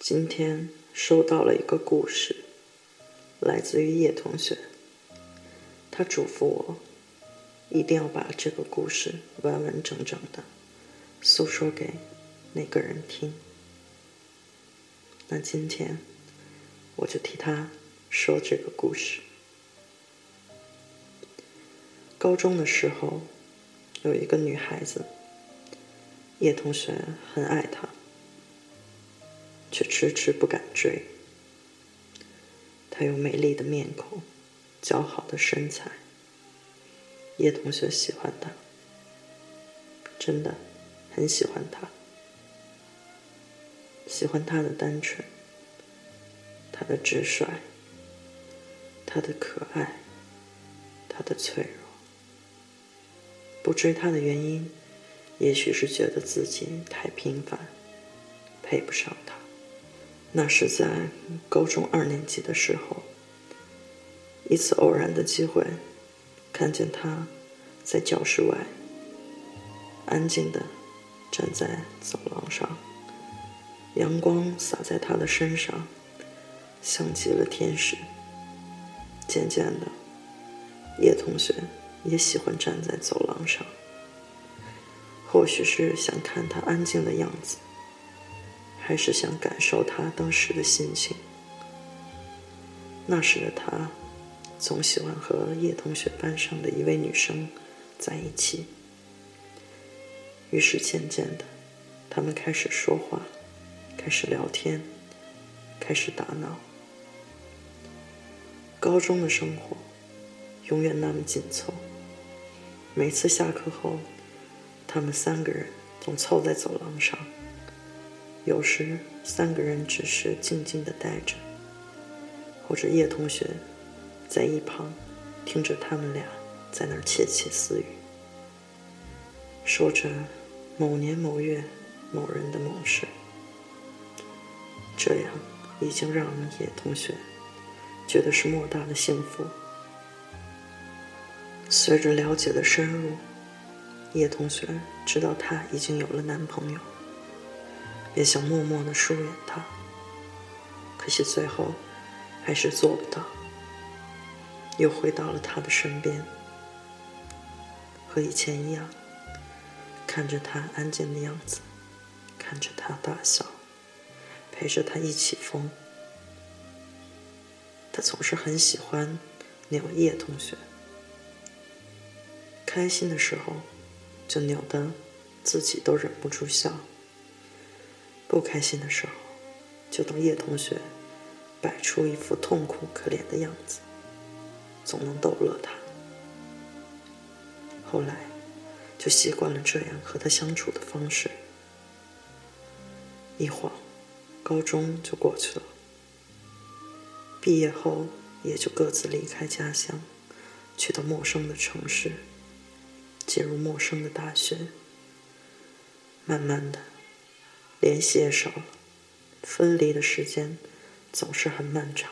今天收到了一个故事，来自于叶同学。他嘱咐我，一定要把这个故事完完整整的诉说给那个人听。那今天我就替他说这个故事。高中的时候，有一个女孩子，叶同学很爱她。却迟迟不敢追。她有美丽的面孔，姣好的身材。叶同学喜欢她，真的很喜欢她。喜欢她的单纯，她的直率，她的可爱，她的脆弱。不追她的原因，也许是觉得自己太平凡，配不上她。那是在高中二年级的时候，一次偶然的机会，看见他在教室外安静的站在走廊上，阳光洒在他的身上，像极了天使。渐渐的，叶同学也喜欢站在走廊上，或许是想看他安静的样子。还是想感受他当时的心情。那时的他，总喜欢和叶同学班上的一位女生在一起。于是渐渐的，他们开始说话，开始聊天，开始打闹。高中的生活，永远那么紧凑。每次下课后，他们三个人总凑在走廊上。有时三个人只是静静的待着，或者叶同学在一旁听着他们俩在那儿窃窃私语，说着某年某月某人的某事。这样已经让叶同学觉得是莫大的幸福。随着了解的深入，叶同学知道她已经有了男朋友。也想默默的疏远他，可惜最后还是做不到。又回到了他的身边，和以前一样，看着他安静的样子，看着他大笑，陪着他一起疯。他总是很喜欢扭叶同学，开心的时候就扭得自己都忍不住笑。不开心的时候，就等叶同学摆出一副痛苦可怜的样子，总能逗乐他。后来就习惯了这样和他相处的方式。一晃，高中就过去了，毕业后也就各自离开家乡，去到陌生的城市，进入陌生的大学，慢慢的。联系也少了，分离的时间总是很漫长。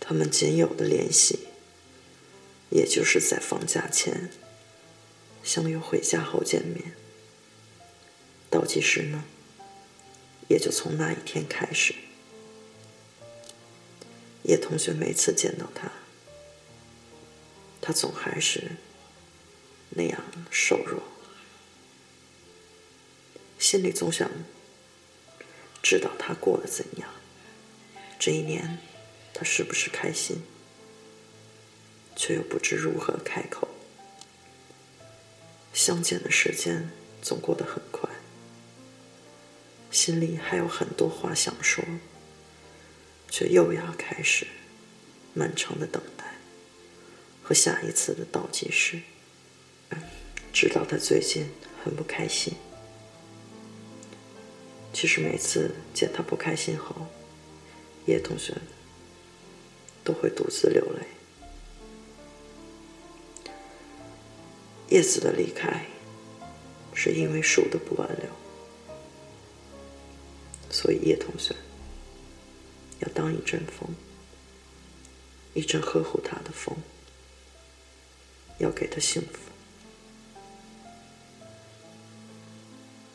他们仅有的联系，也就是在放假前相约回家后见面。倒计时呢，也就从那一天开始。叶同学每次见到他，他总还是那样瘦弱。心里总想知道他过得怎样，这一年他是不是开心，却又不知如何开口。相见的时间总过得很快，心里还有很多话想说，却又要开始漫长的等待和下一次的倒计时。知道他最近很不开心。其实每次见他不开心后，叶同学都会独自流泪。叶子的离开，是因为树的不挽留，所以叶同学要当一阵风，一阵呵护他的风，要给他幸福。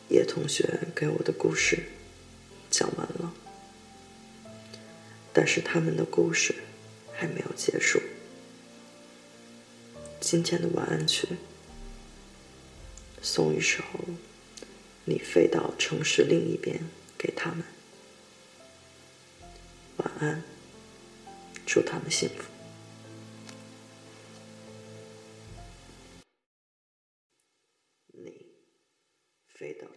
叶同学给我的故事讲完了，但是他们的故事还没有结束。今天的晚安曲，送一首《你飞到城市另一边》给他们。晚安，祝他们幸福。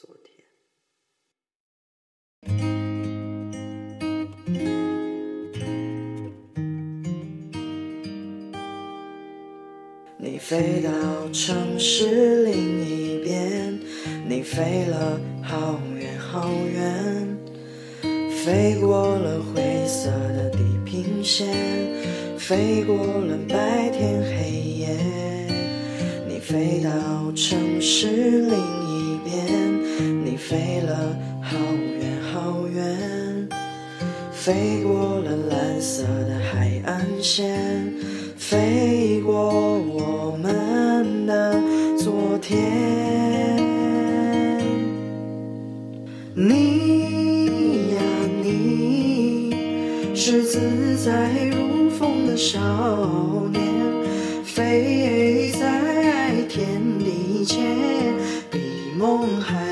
昨天。你飞到城市另一边，你飞了好远好远，飞过了灰色的地平线，飞过了白天黑夜。你飞到城市另一边，飞了好远好远，飞过了蓝色的海岸线。飞过我们的昨天，你呀你，是自在如风的少年，飞在天地间，比梦还。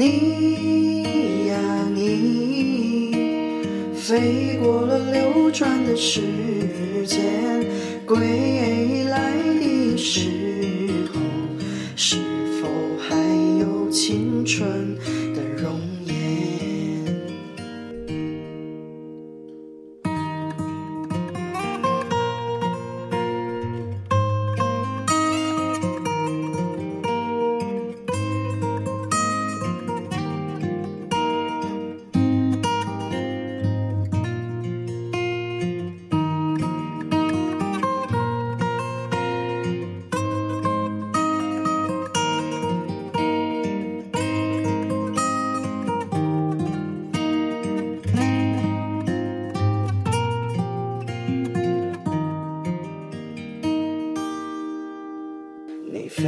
你呀你，飞过了流转的时间，归来的时候，是否还有青春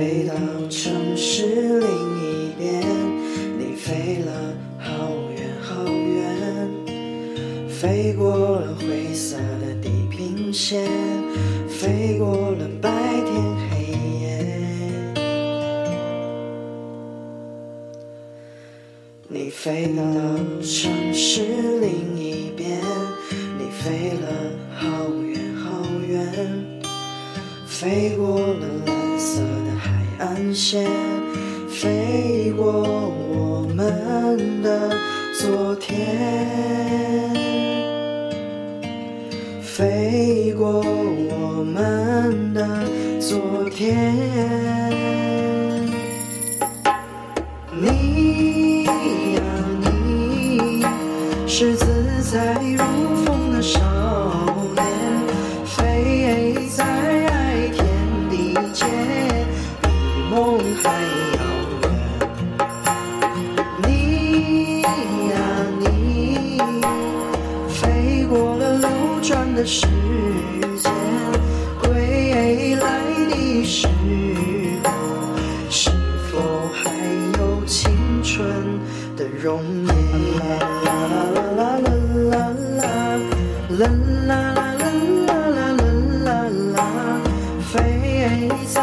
飞到城市另一边，你飞了好远好远，飞过了灰色的地平线，飞过了白天黑夜。你飞到城市另一边，你飞了好远好远。飞过了色的海岸线，飞过我们的昨天，飞过我们的昨天。太遥远。你呀你，飞过了流转的时间，归来的时候，是否还有青春的容颜？啦啦啦啦啦啦啦啦啦啦啦啦啦啦，飞在